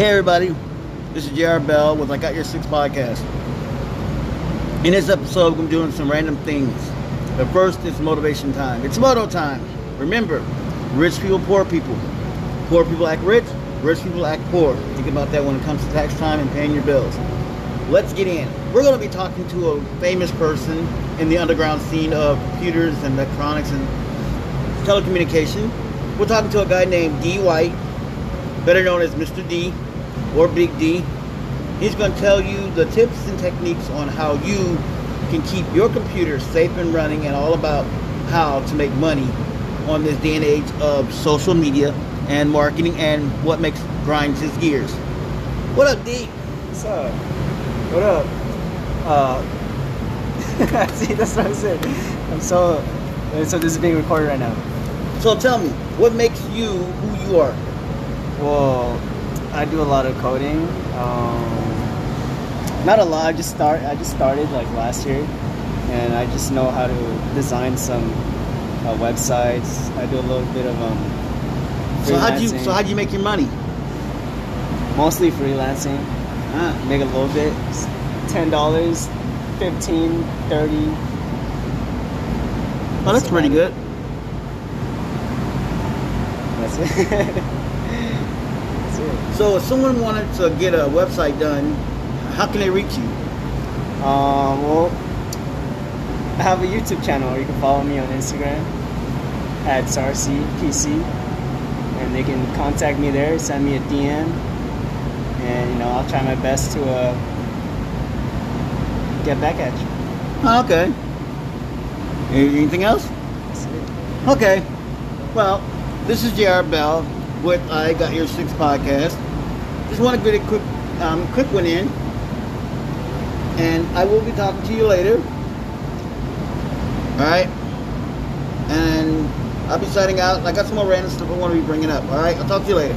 Hey everybody, this is JR Bell with I Got Your Six podcast. In this episode, I'm doing some random things. But first, it's motivation time. It's moto time. Remember, rich people, poor people. Poor people act rich, rich people act poor. Think about that when it comes to tax time and paying your bills. Let's get in. We're going to be talking to a famous person in the underground scene of computers and electronics and telecommunication. We're talking to a guy named D. White, better known as Mr. D or Big D. He's going to tell you the tips and techniques on how you can keep your computer safe and running and all about how to make money on this day and age of social media and marketing and what makes grinds his gears. What up, D? What's up? What up? Uh, see, that's what I'm saying. I'm so. So this is being recorded right now. So tell me, what makes you who you are? Well, I do a lot of coding. Um, not a lot. I just start. I just started like last year, and I just know how to design some uh, websites. I do a little bit of um. So how do you so how do you make your money? Mostly freelancing. Ah, Make a little bit. Ten dollars, fifteen, thirty. oh, that's pretty good. That's it. So if someone wanted to get a website done, how can they reach you? Um, well, I have a YouTube channel. You can follow me on Instagram at SarcyPC, and they can contact me there. Send me a DM, and you know I'll try my best to uh, get back at you. Oh, okay. Anything else? Okay. Well, this is JR Bell with I Got Your Six podcast. Just want to get a quick, um, quick one in, and I will be talking to you later. All right. And I'll be signing out. I got some more random stuff I want to be bringing up. All right. I'll talk to you later.